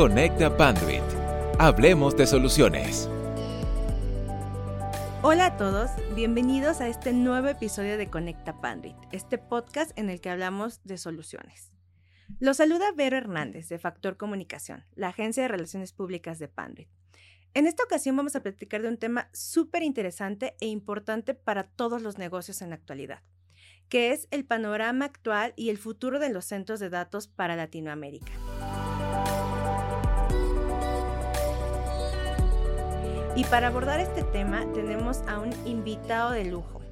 Conecta Panduit. Hablemos de soluciones. Hola a todos, bienvenidos a este nuevo episodio de Conecta Panduit, este podcast en el que hablamos de soluciones. Los saluda Vero Hernández de Factor Comunicación, la agencia de relaciones públicas de Panduit. En esta ocasión vamos a platicar de un tema súper interesante e importante para todos los negocios en la actualidad, que es el panorama actual y el futuro de los centros de datos para Latinoamérica. Y para abordar este tema tenemos a un invitado de lujo.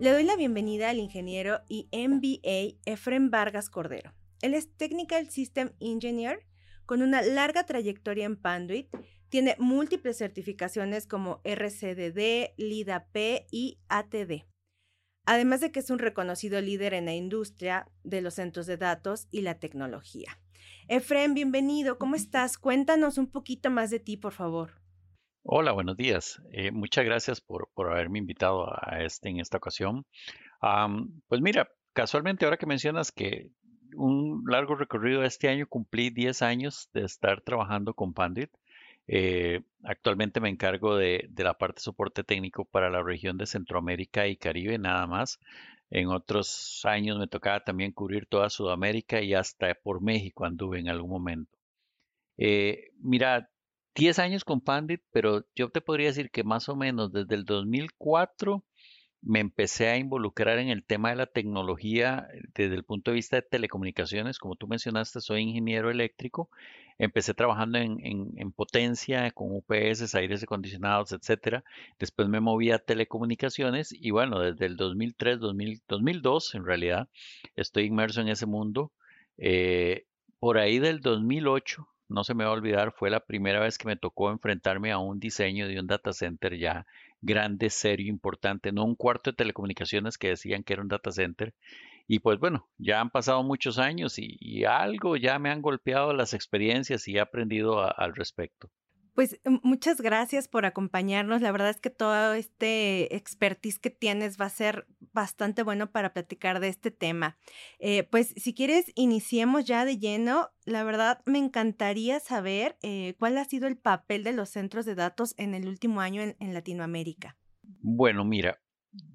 Le doy la bienvenida al ingeniero y MBA Efren Vargas Cordero. Él es Technical System Engineer con una larga trayectoria en Panduit tiene múltiples certificaciones como RCDD, LIDA-P y ATD. Además de que es un reconocido líder en la industria de los centros de datos y la tecnología. Efren, bienvenido. ¿Cómo estás? Cuéntanos un poquito más de ti, por favor. Hola, buenos días. Eh, muchas gracias por, haberme invitado a este en esta ocasión. pues mira, casualmente ahora que mencionas que un largo recorrido este año cumplí 10 años de estar trabajando con Pandit. Eh, actualmente me encargo de, la parte de soporte técnico para la región de Centroamérica y Caribe, nada más. En otros años me tocaba también cubrir toda Sudamérica y hasta por México anduve en algún momento. Eh, mira, 10 años con Pandit, pero yo te podría decir que más o menos desde el 2004 me empecé a involucrar en el tema de la tecnología eh, desde el punto de vista de telecomunicaciones. Como tú mencionaste, soy ingeniero eléctrico. Empecé trabajando en, potencia con UPS, aires acondicionados, etcétera. Después me moví a telecomunicaciones y bueno, desde el 2003, 2002 en realidad, estoy inmerso en ese mundo. Eh, por ahí del 2008 no se me va a olvidar, fue la primera vez que me tocó enfrentarme a un diseño de un data center ya grande, serio, importante, no un cuarto de telecomunicaciones que decían que era un data center. Y pues bueno, ya han pasado muchos años y, algo ya me han golpeado las experiencias y he aprendido al respecto. Pues muchas gracias por acompañarnos. La verdad es que todo este expertise que tienes va a ser bastante bueno para platicar de este tema. Eh, pues si quieres, iniciemos ya de lleno. La verdad, me encantaría saber eh, cuál ha sido el papel de los centros de datos en el último año en Latinoamérica. Bueno, mira,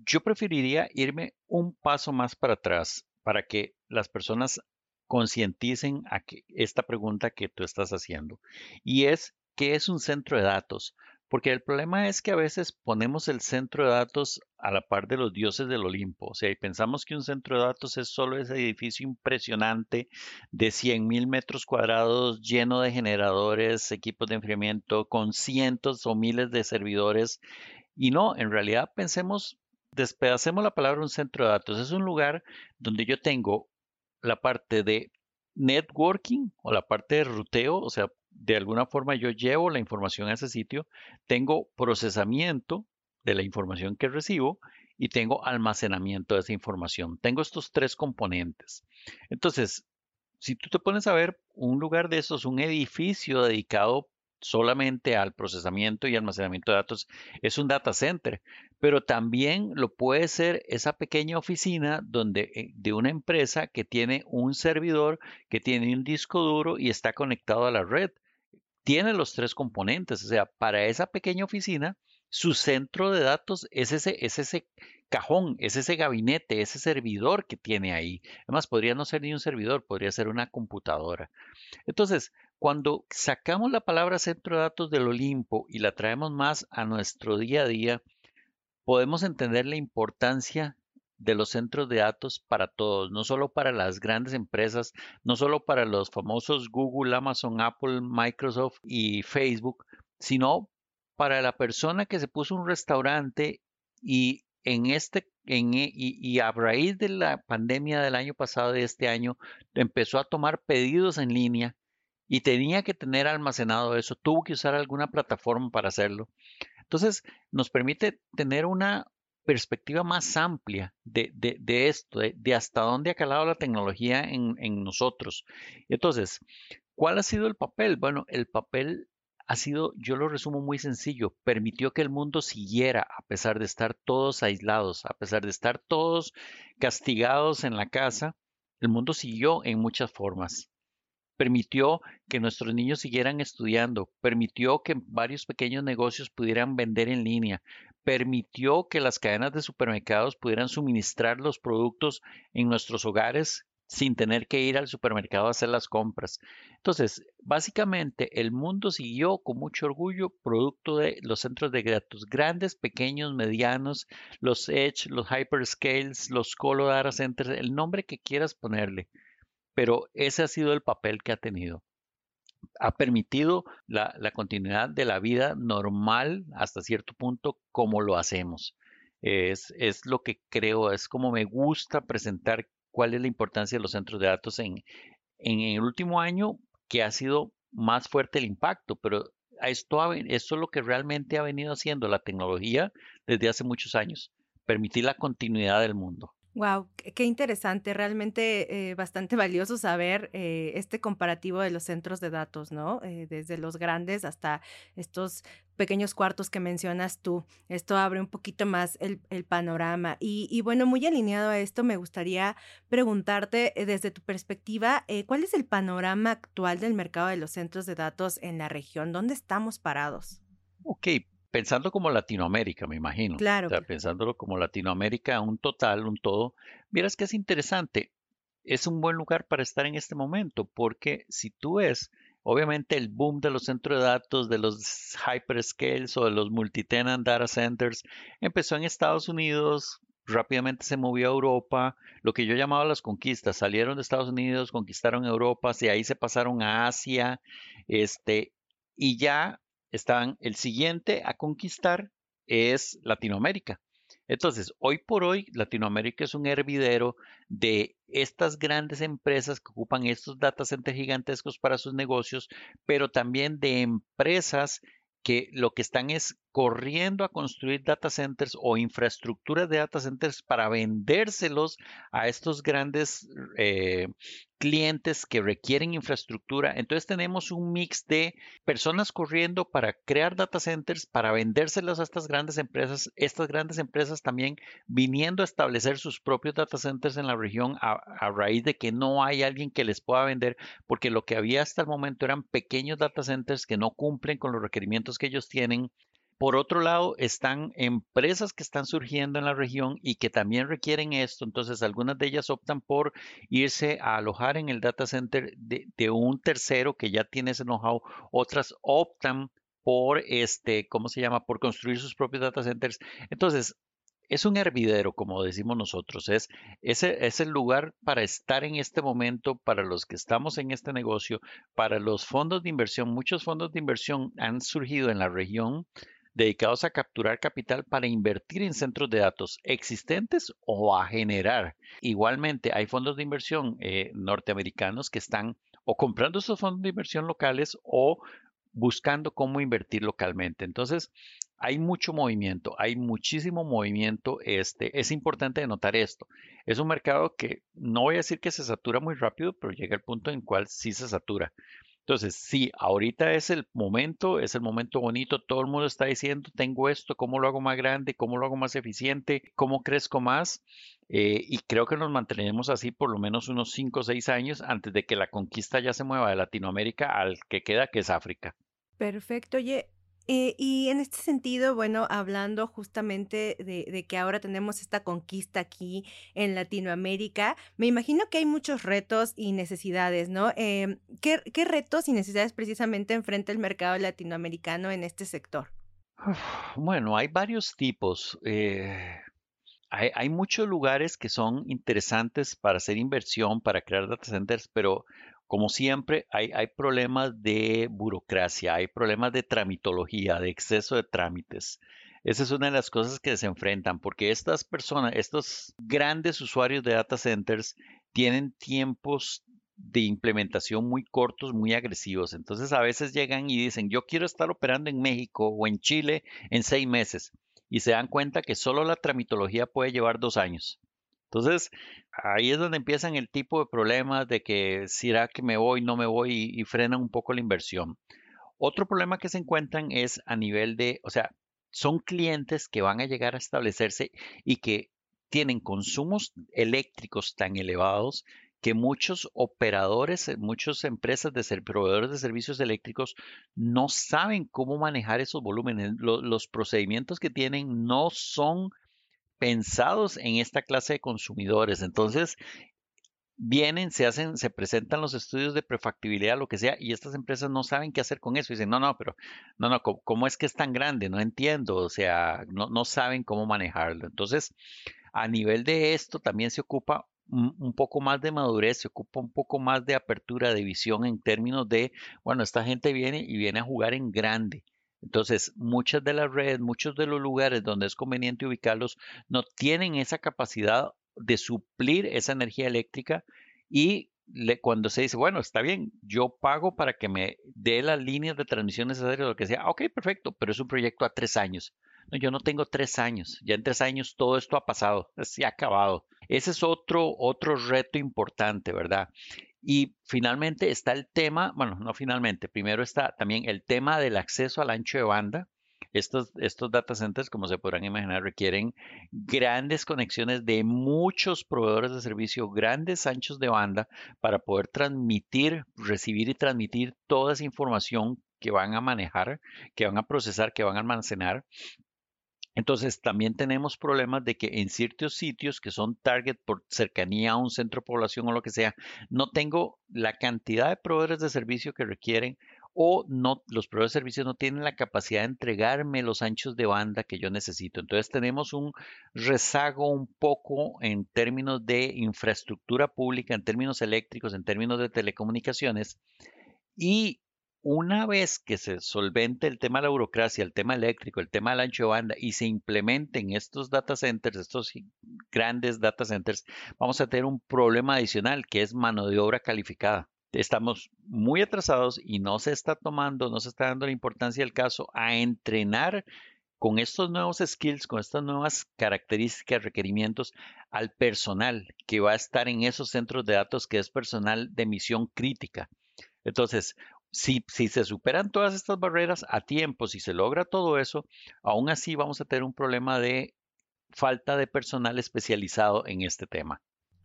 yo preferiría irme un paso más para atrás para que las personas concienticen a que esta pregunta que tú estás haciendo. Y es ¿Qué es un centro de datos? Porque el problema es que a veces ponemos el centro de datos a la par de los dioses del Olimpo. O sea, y pensamos que un centro de datos es solo ese edificio impresionante de 100 mil metros cuadrados lleno de generadores, equipos de enfriamiento, con cientos o miles de servidores. Y no, en realidad pensemos, despedacemos la palabra un centro de datos. Es un lugar donde yo tengo la parte de networking o la parte de ruteo, o sea, de alguna forma yo llevo la información a ese sitio, tengo procesamiento de la información que recibo y tengo almacenamiento de esa información. Tengo estos tres componentes. Entonces, si tú te pones a ver un lugar de esos, un edificio dedicado solamente al procesamiento y almacenamiento de datos es un data center, pero también lo puede ser esa pequeña oficina donde eh, de una empresa que tiene un servidor, que tiene un disco duro y está conectado a la red. Tiene los tres componentes, o sea, para esa pequeña oficina, su centro de datos es ese, es ese cajón, es ese gabinete, ese servidor que tiene ahí. Además, podría no ser ni un servidor, podría ser una computadora. Entonces, cuando sacamos la palabra centro de datos del Olimpo y la traemos más a nuestro día a día, podemos entender la importancia de los centros de datos para todos, no solo para las grandes empresas, no solo para los famosos Google, Amazon, Apple, Microsoft y Facebook, sino para la persona que se puso un restaurante y en este en, y, y, a raíz de la pandemia del año pasado de este año empezó a tomar pedidos en línea y tenía que tener almacenado eso, tuvo que usar alguna plataforma para hacerlo. Entonces, nos permite tener una perspectiva más amplia de, esto, de, hasta dónde ha calado la tecnología en, en nosotros. Entonces, ¿cuál ha sido el papel? Bueno, el papel ha sido, yo lo resumo muy sencillo, permitió que el mundo siguiera a pesar de estar todos aislados, a pesar de estar todos castigados en la casa, el mundo siguió en muchas formas. permitió que nuestros niños siguieran estudiando, permitió que varios pequeños negocios pudieran vender en línea, permitió que las cadenas de supermercados pudieran suministrar los productos en nuestros hogares sin tener que ir al supermercado a hacer las compras. Entonces, básicamente el mundo siguió con mucho orgullo producto de los centros de datos grandes, pequeños, medianos, los Edge, los Hyperscales, los Colo Data Centers, el nombre que quieras ponerle. Pero ese ha sido el papel que ha tenido. Ha permitido la, continuidad de la vida normal hasta cierto punto como lo hacemos. Es, es, lo que creo, es como me gusta presentar cuál es la importancia de los centros de datos en, en el último año, que ha sido más fuerte el impacto, pero esto, esto es lo que realmente ha venido haciendo la tecnología desde hace muchos años, permitir la continuidad del mundo. Wow, qué interesante, realmente eh, bastante valioso saber eh, este comparativo de los centros de datos, ¿no? Eh, desde los grandes hasta estos pequeños cuartos que mencionas tú. Esto abre un poquito más el, panorama. Y, y, bueno, muy alineado a esto, me gustaría preguntarte desde tu perspectiva, ¿cuál es el panorama actual del mercado de los centros de datos en la región? ¿Dónde estamos parados? Ok, pensando como Latinoamérica, me imagino. Claro. O sea, pensándolo como Latinoamérica, un total, un todo. Miras que es interesante. Es un buen lugar para estar en este momento, porque si tú ves, obviamente el boom de los centros de datos, de los hyperscales o de los multitenant data centers, empezó en Estados Unidos, rápidamente se movió a Europa, lo que yo llamaba las conquistas, salieron de Estados Unidos, conquistaron Europa, de ahí se pasaron a Asia, este, y ya están, el siguiente a conquistar es Latinoamérica. Entonces, hoy por hoy, Latinoamérica es un hervidero de estas grandes empresas que ocupan estos data centers gigantescos para sus negocios, pero también de empresas que lo que están es corriendo a construir data centers o infraestructuras de data centers para vendérselos a estos grandes eh, clientes que requieren infraestructura. Entonces tenemos un mix de personas corriendo para crear data centers, para vendérselos a estas grandes empresas, estas grandes empresas también viniendo a establecer sus propios data centers en la región a, a raíz de que no hay alguien que les pueda vender, porque lo que había hasta el momento eran pequeños data centers que no cumplen con los requerimientos que ellos tienen por otro lado, están empresas que están surgiendo en la región y que también requieren esto. Entonces, algunas de ellas optan por irse a alojar en el data center de, un tercero que ya tiene ese know-how. Otras optan por este, ¿cómo se llama? Por construir sus propios data centers. Entonces, es un hervidero, como decimos nosotros. Es, ese es el lugar para estar en este momento, para los que estamos en este negocio, para los fondos de inversión. Muchos fondos de inversión han surgido en la región dedicados a capturar capital para invertir en centros de datos existentes o a generar. Igualmente, hay fondos de inversión eh, norteamericanos que están o comprando esos fondos de inversión locales o buscando cómo invertir localmente. Entonces, hay mucho movimiento, hay muchísimo movimiento. Este, es importante notar esto. Es un mercado que no voy a decir que se satura muy rápido, pero llega el punto en el cual sí se satura. Entonces, sí, ahorita es el momento, es el momento bonito, todo el mundo está diciendo, tengo esto, ¿cómo lo hago más grande? ¿Cómo lo hago más eficiente? ¿Cómo crezco más? Eh, y creo que nos mantenemos así por lo menos unos 5 o 6 años antes de que la conquista ya se mueva de Latinoamérica al que queda, que es África. Perfecto. Oye, eh, y en este sentido, bueno, hablando justamente de, que ahora tenemos esta conquista aquí en Latinoamérica, me imagino que hay muchos retos y necesidades, ¿no? Em, ¿qué, retos y necesidades precisamente enfrenta el mercado latinoamericano en este sector? Bueno, hay varios tipos. Eh, hay, hay, muchos lugares que son interesantes para hacer inversión, para crear data centers, pero como siempre, hay, problemas de burocracia, hay problemas de tramitología, de exceso de trámites. Esa es una de las cosas que se enfrentan, porque estas personas, estos grandes usuarios de data centers, tienen tiempos de implementación muy cortos, muy agresivos. Entonces a veces llegan y dicen, yo quiero estar operando en México o en Chile en seis meses. Y se dan cuenta que solo la tramitología puede llevar dos años. Entonces, ahí es donde empiezan el tipo de problemas de que será que me voy, no me voy y, y frenan un poco la inversión. Otro problema que se encuentran es a nivel de, o sea, son clientes que van a llegar a establecerse y que tienen consumos eléctricos tan elevados que muchos operadores, eh, muchas empresas de proveedores de servicios eléctricos no saben cómo manejar esos volúmenes. los procedimientos que tienen no son pensados en esta clase de consumidores. Entonces, vienen, se hacen, se presentan los estudios de prefactibilidad, lo que sea, y estas empresas no saben qué hacer con eso. Dicen, no, no, pero, no, no, ¿cómo, es que es tan grande? No entiendo, o sea, no, no saben cómo manejarlo. Entonces, a nivel de esto también se ocupa un, poco más de madurez, se ocupa un poco más de apertura de visión en términos de, bueno, esta gente viene y viene a jugar en grande. Entonces, muchas de las redes, muchos de los lugares donde es conveniente ubicarlos, no tienen esa capacidad de suplir esa energía eléctrica y cuando se dice, bueno, está bien, yo pago para que me dé las líneas de transmisión necesarias lo que sea, ok, perfecto, pero es un proyecto a tres años. No, yo no tengo tres años, ya en tres años todo esto ha pasado, se ha acabado. Ese es otro, otro reto importante, ¿verdad? Y finalmente está el tema, bueno, no finalmente, primero está también el tema del acceso al ancho de banda. Estos, estos data centers, como se podrán imaginar, requieren grandes conexiones de muchos proveedores de servicio, grandes anchos de banda para poder transmitir, recibir y transmitir toda esa información que van a manejar, que van a procesar, que van a almacenar entonces, también tenemos problemas de que en ciertos sitios que son target por cercanía a un centro de población o lo que sea, no tengo la cantidad de proveedores de servicio que requieren o no, los proveedores de servicios no tienen la capacidad de entregarme los anchos de banda que yo necesito. Entonces tenemos un rezago un poco en términos de infraestructura pública, en términos eléctricos, en términos de telecomunicaciones. Y una vez que se solvente el tema de la burocracia, el tema eléctrico, el tema del ancho de banda y se implementen estos data centers, estos grandes data centers, vamos a tener un problema adicional que es mano de obra calificada. Estamos muy atrasados y no se está tomando, no se está dando la importancia del caso a entrenar con estos nuevos skills, con estas nuevas características, requerimientos al personal que va a estar en esos centros de datos que es personal de misión crítica. Entonces, si, se superan todas estas barreras a tiempo, si se logra todo eso, aún así vamos a tener un problema de falta de personal especializado en este tema.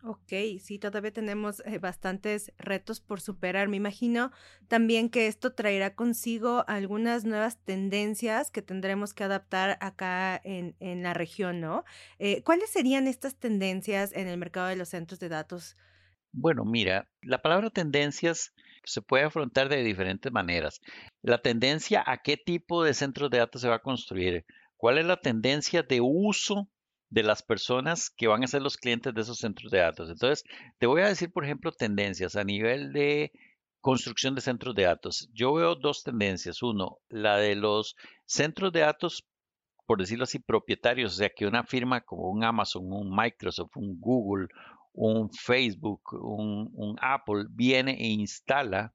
Ok, sí, todavía tenemos eh, bastantes retos por superar. Me imagino también que esto traerá consigo algunas nuevas tendencias que tendremos que adaptar acá en, la región, ¿no? Eh, ¿Cuáles serían estas tendencias en el mercado de los centros de datos? Bueno, mira, la palabra tendencias se puede afrontar de diferentes maneras. La tendencia a qué tipo de centros de datos se va a construir, cuál es la tendencia de uso de las personas que van a ser los clientes de esos centros de datos. Entonces, te voy a decir, por ejemplo, tendencias a nivel de construcción de centros de datos. Yo veo dos tendencias. Uno, la de los centros de datos, por decirlo así, propietarios, o sea, que una firma como un Amazon, un Microsoft, un Google, un Facebook, un, Apple viene e instala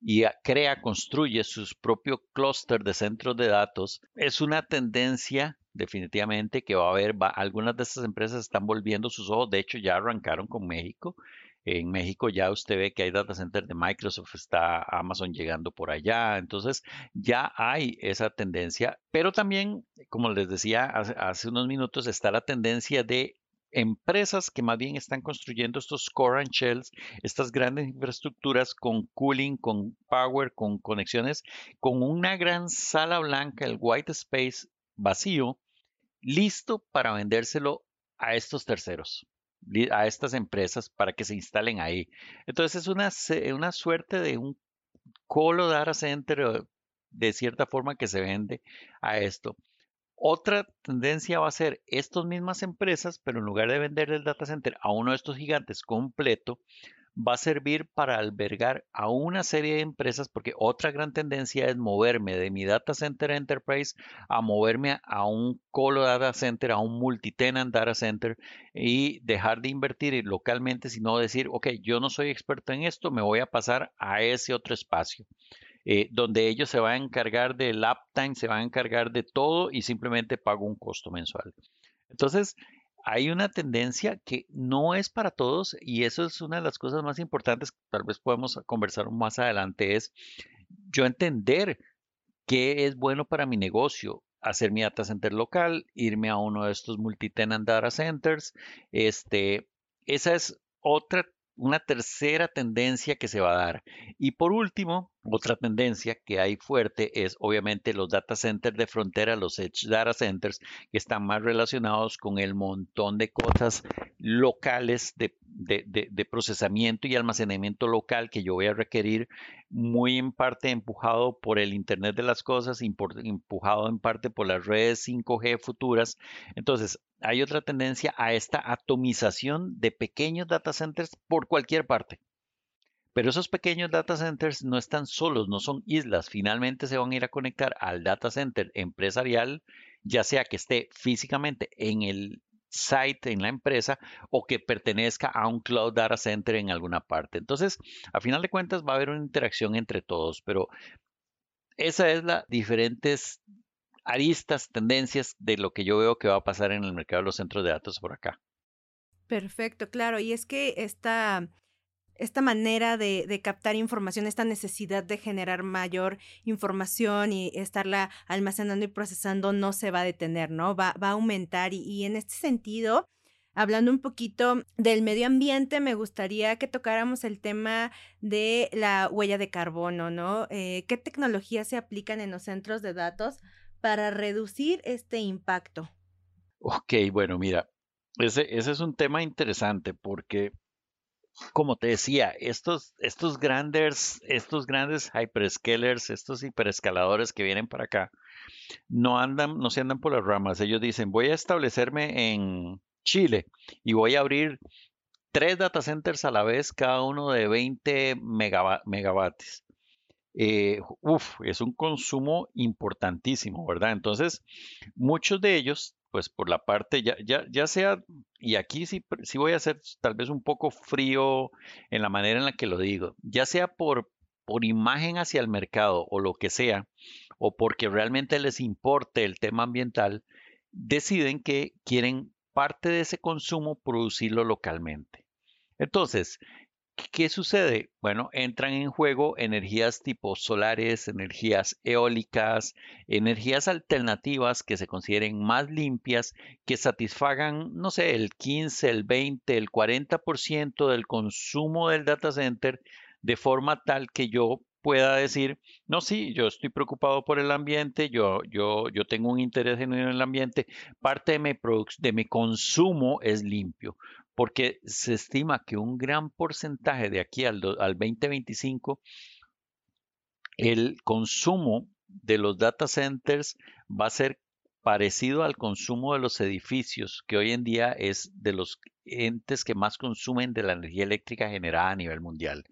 y crea, construye sus propios clúster de centros de datos, es una tendencia definitivamente que va a haber, algunas de estas empresas están volviendo sus ojos, de hecho ya arrancaron con México. En México ya usted ve que hay data centers de Microsoft, está Amazon llegando por allá, entonces ya hay esa tendencia, pero también, como les decía hace unos minutos, está la tendencia de empresas que más bien están construyendo estos core and shells, estas grandes infraestructuras con cooling, con power, con conexiones, con una gran sala blanca, el white space vacío, listo para vendérselo a estos terceros, a estas empresas para que se instalen ahí. Entonces es una, una suerte de un colo data center de cierta forma que se vende a esto. Otra tendencia va a ser estas mismas empresas, pero en lugar de vender el data center a uno de estos gigantes completo, va a servir para albergar a una serie de empresas, porque otra gran tendencia es moverme de mi data center enterprise a moverme a un colo data center, a un multitenant data center y dejar de invertir localmente, sino decir, ok, yo no soy experto en esto, me voy a pasar a ese otro espacio. Eh, donde ellos se van a encargar del uptime, se van a encargar de todo y simplemente pago un costo mensual. Entonces, hay una tendencia que no es para todos y eso es una de las cosas más importantes que tal vez podemos conversar más adelante, es yo entender qué es bueno para mi negocio, hacer mi data center local, irme a uno de estos multitenant data centers, este, esa es otra una tercera tendencia que se va a dar. Y por último, otra tendencia que hay fuerte es obviamente los data centers de frontera, los edge data centers, que están más relacionados con el montón de cosas locales de, procesamiento y almacenamiento local que yo voy a requerir, muy en parte empujado por el Internet de las Cosas, empujado en parte por las redes 5G futuras. Entonces, hay otra tendencia a esta atomización de pequeños data centers por cualquier parte. Pero esos pequeños data centers no están solos, no son islas. Finalmente se van a ir a conectar al data center empresarial, ya sea que esté físicamente en el site, en la empresa, o que pertenezca a un cloud data center en alguna parte. Entonces, a final de cuentas, va a haber una interacción entre todos, pero esa es la diferentes aristas, tendencias de lo que yo veo que va a pasar en el mercado de los centros de datos por acá. Perfecto, claro. Y es que esta esta manera de, captar información, esta necesidad de generar mayor información y estarla almacenando y procesando no se va a detener, ¿no? Va, va a aumentar y, en este sentido, hablando un poquito del medio ambiente, me gustaría que tocáramos el tema de la huella de carbono, ¿no? Eh, ¿Qué tecnologías se aplican en los centros de datos para reducir este impacto? Ok, bueno, mira, ese, ese es un tema interesante porque como te decía, estos, estos grandes, estos grandes hyperscalers, estos hiperescaladores que vienen para acá, no andan, no se andan por las ramas. Ellos dicen, voy a establecerme en Chile y voy a abrir tres data centers a la vez, cada uno de 20 megavatios. Eh, uf, es un consumo importantísimo, ¿verdad? Entonces, muchos de ellos pues por la parte, ya, ya, ya sea, y aquí sí, sí voy a ser tal vez un poco frío en la manera en la que lo digo, ya sea por, por imagen hacia el mercado o lo que sea, o porque realmente les importe el tema ambiental, deciden que quieren parte de ese consumo producirlo localmente. Entonces, ¿Qué sucede? Bueno, entran en juego energías tipo solares, energías eólicas, energías alternativas que se consideren más limpias, que satisfagan, no sé, el 15, el 20, el 40% del consumo del data center de forma tal que yo pueda decir, no, sí, yo estoy preocupado por el ambiente, yo, yo, yo tengo un interés en el ambiente, parte de mi, de mi consumo es limpio porque se estima que un gran porcentaje de aquí al, 2025, el consumo de los data centers va a ser parecido al consumo de los edificios, que hoy en día es de los entes que más consumen de la energía eléctrica generada a nivel mundial.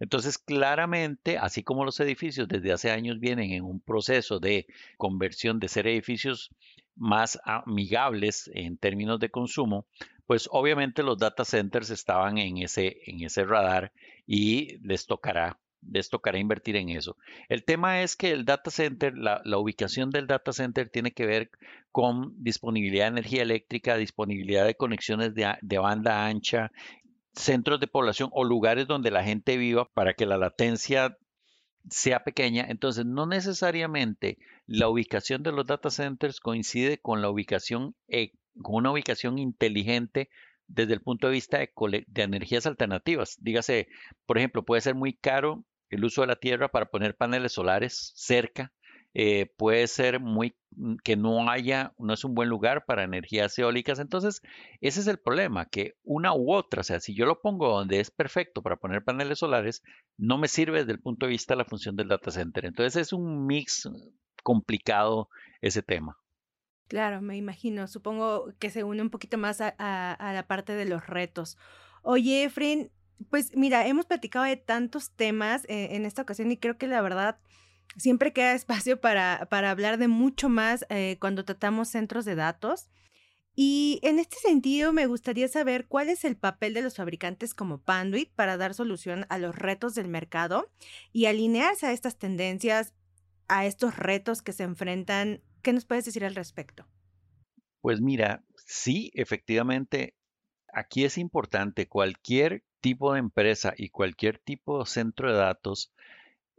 Entonces, claramente, así como los edificios desde hace años vienen en un proceso de conversión de ser edificios más amigables en términos de consumo, pues obviamente los data centers estaban en ese, en ese radar y les tocará, les tocará invertir en eso. El tema es que el data center, la, ubicación del data center tiene que ver con disponibilidad de energía eléctrica, disponibilidad de conexiones de, de banda ancha, centros de población o lugares donde la gente viva para que la latencia sea pequeña, entonces no necesariamente la ubicación de los data centers coincide con la ubicación e con una ubicación inteligente desde el punto de vista de, energías alternativas. Dígase, por ejemplo, puede ser muy caro el uso de la tierra para poner paneles solares cerca. Eh, puede ser muy mm, que no haya, no es un buen lugar para energías eólicas. Entonces, ese es el problema, que una u otra, o sea, si yo lo pongo donde es perfecto para poner paneles solares, no me sirve desde el punto de vista de la función del data center. Entonces, es un mix complicado ese tema. Claro, me imagino. Supongo que se une un poquito más a, la parte de los retos. Oye, Efren, pues mira, hemos platicado de tantos temas eh, en esta ocasión y creo que la verdad siempre queda espacio para, para hablar de mucho más eh, cuando tratamos centros de datos. Y en este sentido, me gustaría saber cuál es el papel de los fabricantes como Panduit para dar solución a los retos del mercado y alinearse a estas tendencias, a estos retos que se enfrentan ¿Qué nos puedes decir al respecto? Pues mira, sí, efectivamente, aquí es importante cualquier tipo de empresa y cualquier tipo de centro de datos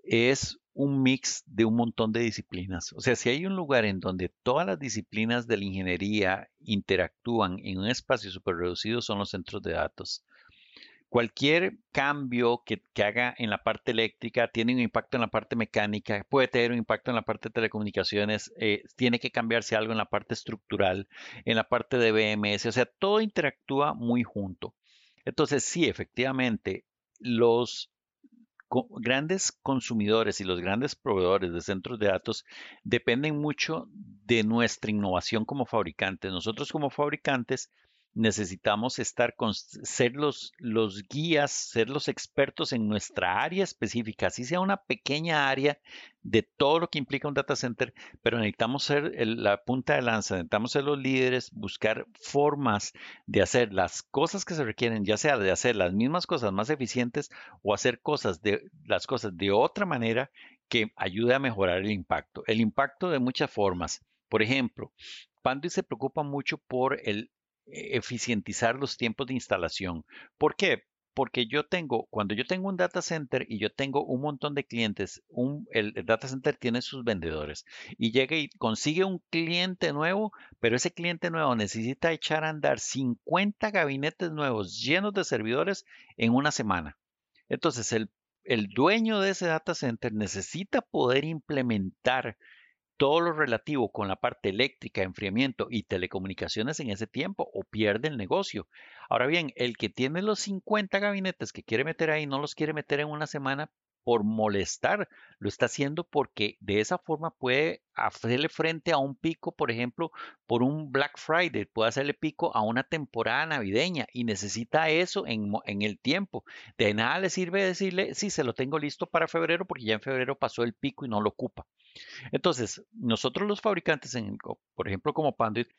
es un mix de un montón de disciplinas. O sea, si hay un lugar en donde todas las disciplinas de la ingeniería interactúan en un espacio súper reducido, son los centros de datos. cualquier cambio que, haga en la parte eléctrica tiene un impacto en la parte mecánica, puede tener un impacto en la parte de telecomunicaciones, eh, tiene que cambiarse algo en la parte estructural, en la parte de BMS, o sea, todo interactúa muy junto. Entonces, sí, efectivamente, los grandes consumidores y los grandes proveedores de centros de datos dependen mucho de nuestra innovación como fabricantes. Nosotros como fabricantes necesitamos estar con ser los, los guías, ser los expertos en nuestra área específica, así sea una pequeña área de todo lo que implica un data center, pero necesitamos ser la punta de lanza, necesitamos ser los líderes, buscar formas de hacer las cosas que se requieren, ya sea de hacer las mismas cosas más eficientes o hacer cosas de las cosas de otra manera que ayude a mejorar el impacto. El impacto de muchas formas. Por ejemplo, Pandu se preocupa mucho por el eficientizar los tiempos de instalación. ¿Por qué? Porque yo tengo, cuando yo tengo un data center y yo tengo un montón de clientes, un, el, data center tiene sus vendedores y llega y consigue un cliente nuevo, pero ese cliente nuevo necesita echar a andar 50 gabinetes nuevos llenos de servidores en una semana. Entonces, el, el dueño de ese data center necesita poder implementar todo lo relativo con la parte eléctrica, enfriamiento y telecomunicaciones en ese tiempo o pierde el negocio. Ahora bien, el que tiene los 50 gabinetes que quiere meter ahí no los quiere meter en una semana por molestar, lo está haciendo porque de esa forma puede hacerle frente a un pico, por ejemplo, por un Black Friday, puede hacerle pico a una temporada navideña y necesita eso en, el tiempo. De nada le sirve decirle, sí, se lo tengo listo para febrero porque ya en febrero pasó el pico y no lo ocupa. Entonces, nosotros los fabricantes, en, por ejemplo, como Panduit,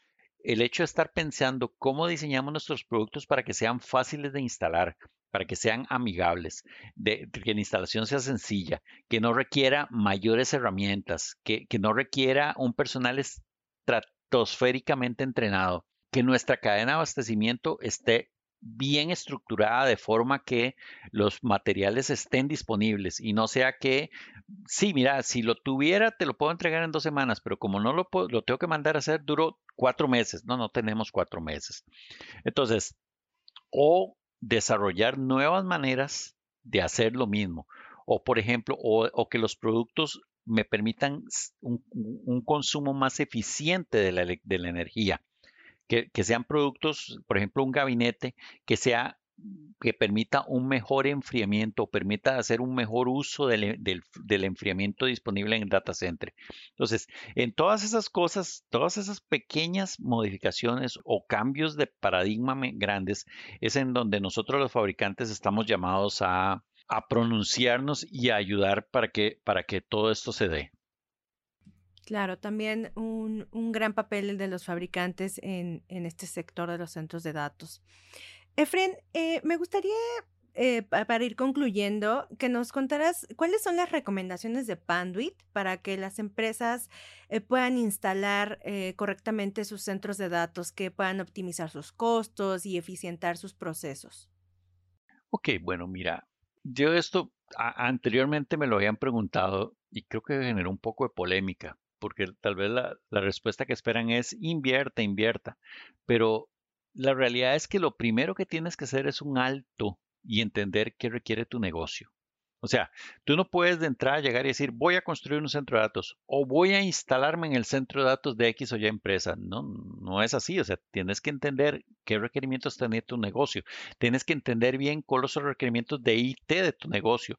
el hecho de estar pensando cómo diseñamos nuestros productos para que sean fáciles de instalar, para que sean amigables, de, que la instalación sea sencilla, que no requiera mayores herramientas, que, que no requiera un personal estratosféricamente entrenado, que nuestra cadena de abastecimiento esté bien estructurada de forma que los materiales estén disponibles y no sea que, sí, mira, si lo tuviera te lo puedo entregar en dos semanas, pero como no lo, lo tengo que mandar a hacer, duró cuatro meses. No, no tenemos cuatro meses. Entonces, o desarrollar nuevas maneras de hacer lo mismo. O, por ejemplo, o, que los productos me permitan un, consumo más eficiente de la, de la energía que, sean productos, por ejemplo, un gabinete que sea que permita un mejor enfriamiento, permita hacer un mejor uso del, del, enfriamiento disponible en el data center. Entonces, en todas esas cosas, todas esas pequeñas modificaciones o cambios de paradigma grandes, es en donde nosotros los fabricantes estamos llamados a, a pronunciarnos y a ayudar para que, para que todo esto se dé. Claro, también un, gran papel de los fabricantes en, este sector de los centros de datos. Efren, eh, me gustaría, eh, para ir concluyendo, que nos contaras cuáles son las recomendaciones de Panduit para que las empresas eh, puedan instalar correctamente sus centros de datos, que puedan optimizar sus costos y eficientar sus procesos. Ok, bueno, mira, yo esto anteriormente me lo habían preguntado y creo que generó un poco de polémica porque tal vez la, respuesta que esperan es invierta, invierta. Pero la realidad es que lo primero que tienes que hacer es un alto y entender qué requiere tu negocio. O sea, tú no puedes de entrada llegar y decir, voy a construir un centro de datos o voy a instalarme en el centro de datos de X o Y empresa. No, no es así. O sea, tienes que entender qué requerimientos tiene tu negocio. Tienes que entender bien cuáles son los requerimientos de IT de tu negocio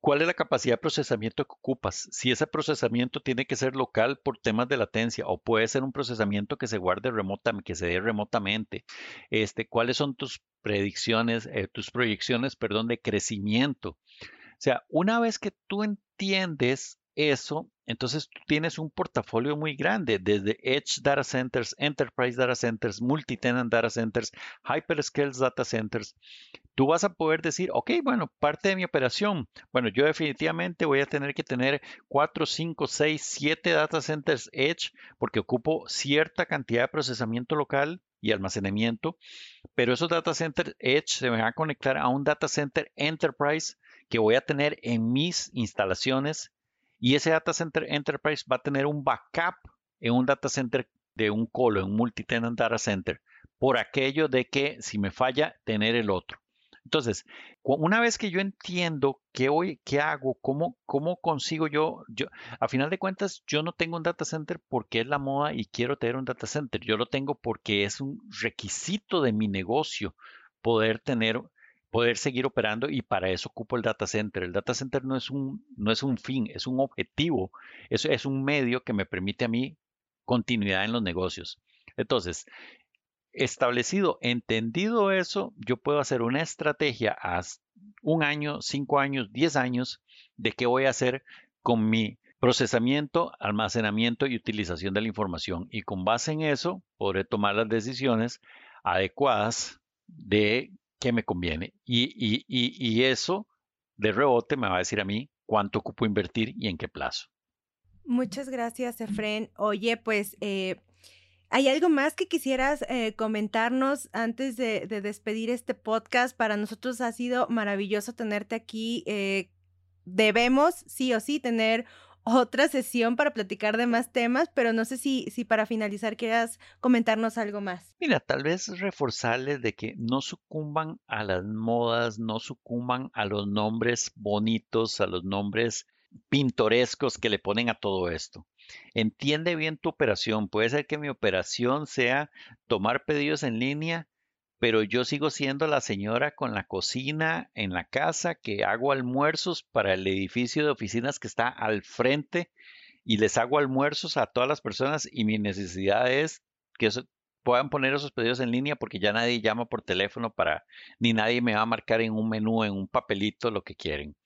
cuál es la capacidad de procesamiento que ocupas. Si ese procesamiento tiene que ser local por temas de latencia o puede ser un procesamiento que se guarde remotamente, que se dé remotamente. Este, cuáles son tus predicciones, eh, tus proyecciones, perdón, de crecimiento. O sea, una vez que tú entiendes eso, entonces tú tienes un portafolio muy grande, desde Edge Data Centers, Enterprise Data Centers, Multi-Tenant Data Centers, Hyperscale Data Centers. Tú vas a poder decir, ok, bueno, parte de mi operación, bueno, yo definitivamente voy a tener que tener 4, 5, 6, 7 data centers Edge porque ocupo cierta cantidad de procesamiento local y almacenamiento, pero esos data centers Edge se van a conectar a un data center Enterprise que voy a tener en mis instalaciones y ese data center enterprise va a tener un backup en un data center de un colo, en un multi-tenant data center, por aquello de que si me falla, tener el otro. Entonces, una vez que yo entiendo qué hoy, qué hago, cómo, cómo consigo yo, yo, a final de cuentas, yo no tengo un data center porque es la moda y quiero tener un data center. Yo lo tengo porque es un requisito de mi negocio poder tener, poder seguir operando y para eso ocupo el data center. El data center no es un, no es un fin, es un objetivo, es, es un medio que me permite a mí continuidad en los negocios. Entonces, establecido, entendido eso, yo puedo hacer una estrategia a un año, cinco años, diez años de qué voy a hacer con mi procesamiento, almacenamiento y utilización de la información. Y con base en eso, podré tomar las decisiones adecuadas de qué me conviene. Y, y eso de rebote me va a decir a mí cuánto ocupo invertir y en qué plazo. Muchas gracias, Efren. Oye, pues eh, ¿Hay algo más que quisieras eh, comentarnos antes de, despedir este podcast? Para nosotros ha sido maravilloso tenerte aquí. Eh, debemos, sí o sí, tener otra sesión para platicar de más temas, pero no sé si, si para finalizar quieras comentarnos algo más. Mira, tal vez reforzarles de que no sucumban a las modas, no sucumban a los nombres bonitos, a los nombres pintorescos que le ponen a todo esto. Entiende bien tu operación. Puede ser que mi operación sea tomar pedidos en línea, pero yo sigo siendo la señora con la cocina en la casa que hago almuerzos para el edificio de oficinas que está al frente y les hago almuerzos a todas las personas y mi necesidad es que puedan poner esos pedidos en línea porque ya nadie llama por teléfono para ni nadie me va a marcar en un menú, en un papelito lo que quieren.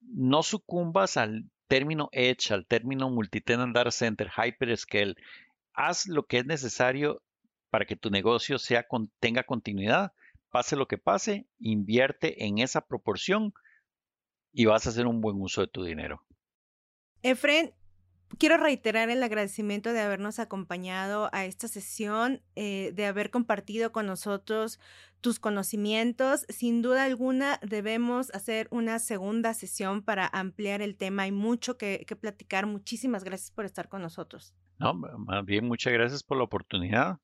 No sucumbas al término Edge, al término Multitenant Center, Hyperscale, haz lo que es necesario para que tu negocio sea, tenga continuidad, pase lo que pase, invierte en esa proporción y vas a hacer un buen uso de tu dinero. Efren, quiero reiterar el agradecimiento de habernos acompañado a esta sesión, eh, de haber compartido con nosotros tus conocimientos. Sin duda alguna, debemos hacer una segunda sesión para ampliar el tema. Hay mucho que, platicar. Muchísimas gracias por estar con nosotros. No, más bien, muchas gracias por la oportunidad.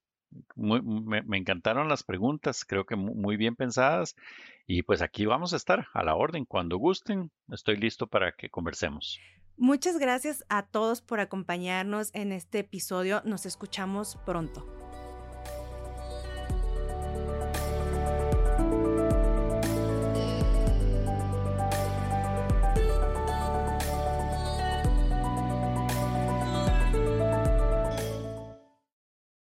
me, encantaron las preguntas, creo que muy bien pensadas. Y pues aquí vamos a estar a la orden. Cuando gusten, estoy listo para que conversemos. Muchas gracias a todos por acompañarnos en este episodio. Nos escuchamos pronto.